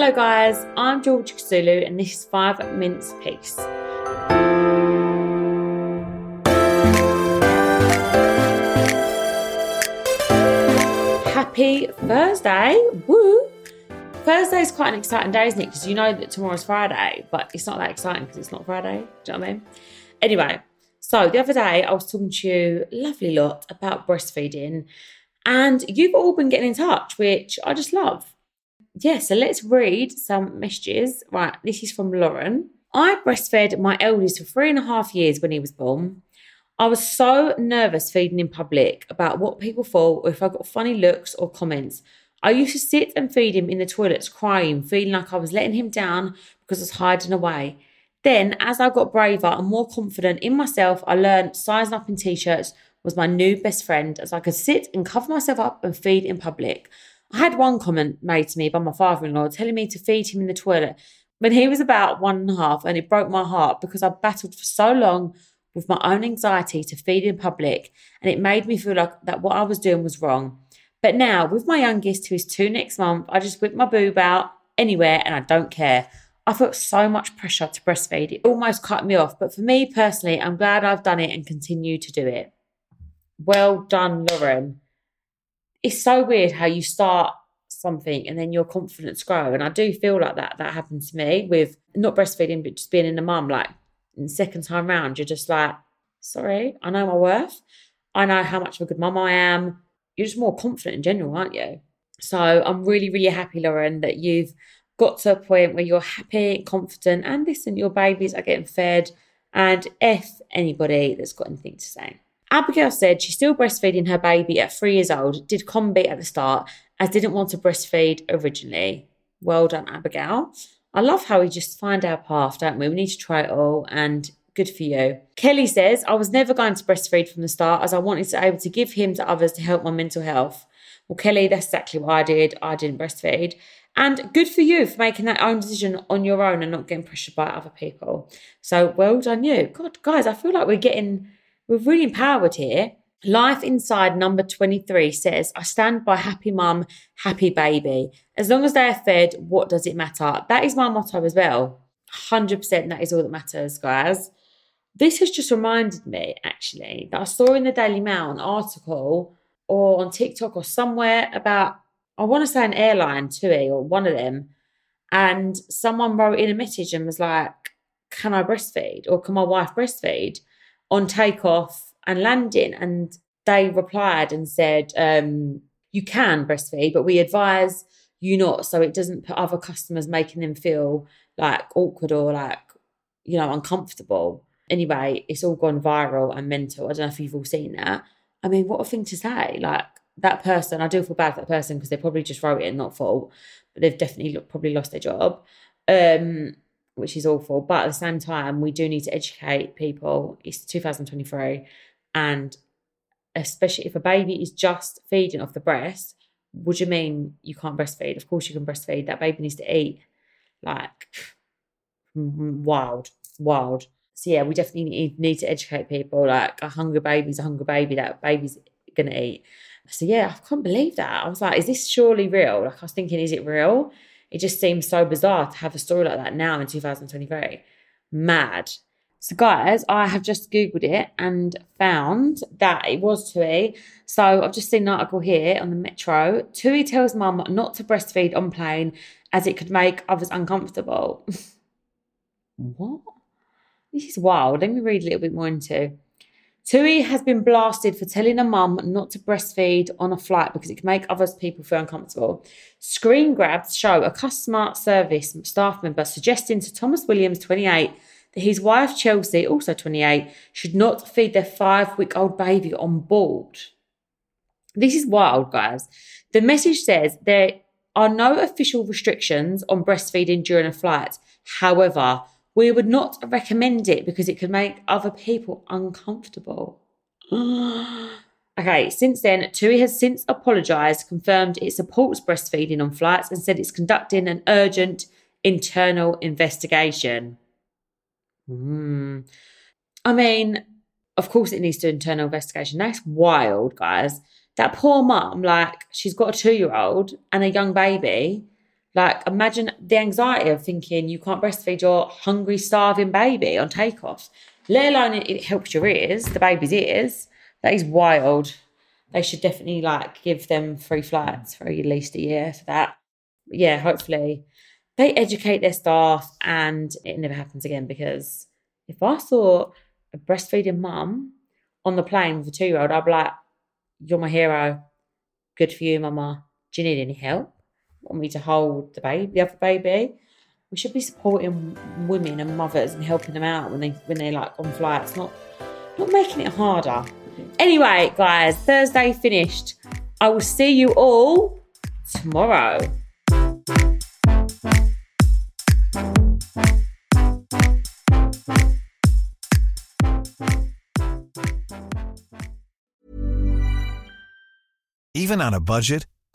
Hello, guys. I'm Georgia Kousoulou, and this is Five Minutes Peace. Happy Thursday! Woo! Thursday is quite an exciting day, isn't it? Because you know that tomorrow's Friday, but it's not that exciting because it's not Friday. Do you know what I mean? Anyway, so the other day I was talking to you lovely lot about breastfeeding, and you've all been getting in touch, which I just love. Yeah, so let's read some messages. Right, this is from Lauren. I breastfed my eldest for three and a half years when he was born. I was so nervous feeding in public about what people thought or if I got funny looks or comments. I used to sit and feed him in the toilets crying, feeling like I was letting him down because I was hiding away. Then, as I got braver and more confident in myself, I learned sizing up in t shirts was my new best friend as I could sit and cover myself up and feed in public. I had one comment made to me by my father in law telling me to feed him in the toilet when he was about one and a half, and it broke my heart because I battled for so long with my own anxiety to feed in public, and it made me feel like that what I was doing was wrong. But now, with my youngest, who is two next month, I just whip my boob out anywhere and I don't care. I felt so much pressure to breastfeed. It almost cut me off. But for me personally, I'm glad I've done it and continue to do it. Well done, Lauren. It's so weird how you start something and then your confidence grow. And I do feel like that that happened to me with not breastfeeding, but just being in the mum. Like the second time round, you're just like, sorry, I know my worth. I know how much of a good mum I am. You're just more confident in general, aren't you? So I'm really, really happy, Lauren, that you've got to a point where you're happy confident and listen, your babies are getting fed and F anybody that's got anything to say. Abigail said she's still breastfeeding her baby at three years old, did combi at the start, as didn't want to breastfeed originally. Well done, Abigail. I love how we just find our path, don't we? We need to try it all and good for you. Kelly says, I was never going to breastfeed from the start as I wanted to be able to give him to others to help my mental health. Well, Kelly, that's exactly what I did. I didn't breastfeed. And good for you for making that own decision on your own and not getting pressured by other people. So well done you. God, guys, I feel like we're getting, we're really empowered here. Life Inside number 23 says, I stand by happy mum, happy baby. As long as they are fed, what does it matter? That is my motto as well. 100% that is all that matters, guys. This has just reminded me, actually, that I saw in the Daily Mail an article or on TikTok or somewhere about, I want to say an airline, TUI or one of them. And someone wrote in a message and was like, Can I breastfeed? Or can my wife breastfeed on takeoff and landing? And they replied and said, um, You can breastfeed, but we advise you not so it doesn't put other customers making them feel like awkward or like, you know, uncomfortable. Anyway, it's all gone viral and mental. I don't know if you've all seen that. I mean, what a thing to say. Like that person, I do feel bad for that person because they probably just wrote it and not fault, but they've definitely probably lost their job, um, which is awful. But at the same time, we do need to educate people. It's 2023, and especially if a baby is just feeding off the breast, would you mean you can't breastfeed? Of course you can breastfeed. That baby needs to eat. Like wild, wild so yeah, we definitely need, need to educate people. Like a hungry baby's a hungry baby. That baby's gonna eat. So yeah, I can't believe that. I was like, is this surely real? Like I was thinking, is it real? It just seems so bizarre to have a story like that now in 2023. Mad. So, guys, I have just Googled it and found that it was Tui. So, I've just seen an article here on the Metro. Tui tells mum not to breastfeed on plane as it could make others uncomfortable. what? This is wild. Let me read a little bit more into. Tui has been blasted for telling a mum not to breastfeed on a flight because it can make other people feel uncomfortable. Screen grabs show a customer service staff member suggesting to Thomas Williams, 28, that his wife, Chelsea, also 28, should not feed their five week old baby on board. This is wild, guys. The message says there are no official restrictions on breastfeeding during a flight. However, we would not recommend it because it could make other people uncomfortable. okay, since then, TUI has since apologised, confirmed it supports breastfeeding on flights, and said it's conducting an urgent internal investigation. Mm. I mean, of course, it needs to internal investigation. That's wild, guys. That poor mum, like, she's got a two year old and a young baby. Like, imagine the anxiety of thinking you can't breastfeed your hungry, starving baby on takeoff, let alone it, it helps your ears, the baby's ears. That is wild. They should definitely like give them free flights for at least a year for that. But yeah, hopefully they educate their staff and it never happens again because if I saw a breastfeeding mum on the plane with a two year old, I'd be like, You're my hero. Good for you, mama. Do you need any help? Want me to hold the baby, the other baby? We should be supporting women and mothers and helping them out when they when they're like on flights, not not making it harder. Anyway, guys, Thursday finished. I will see you all tomorrow. Even on a budget,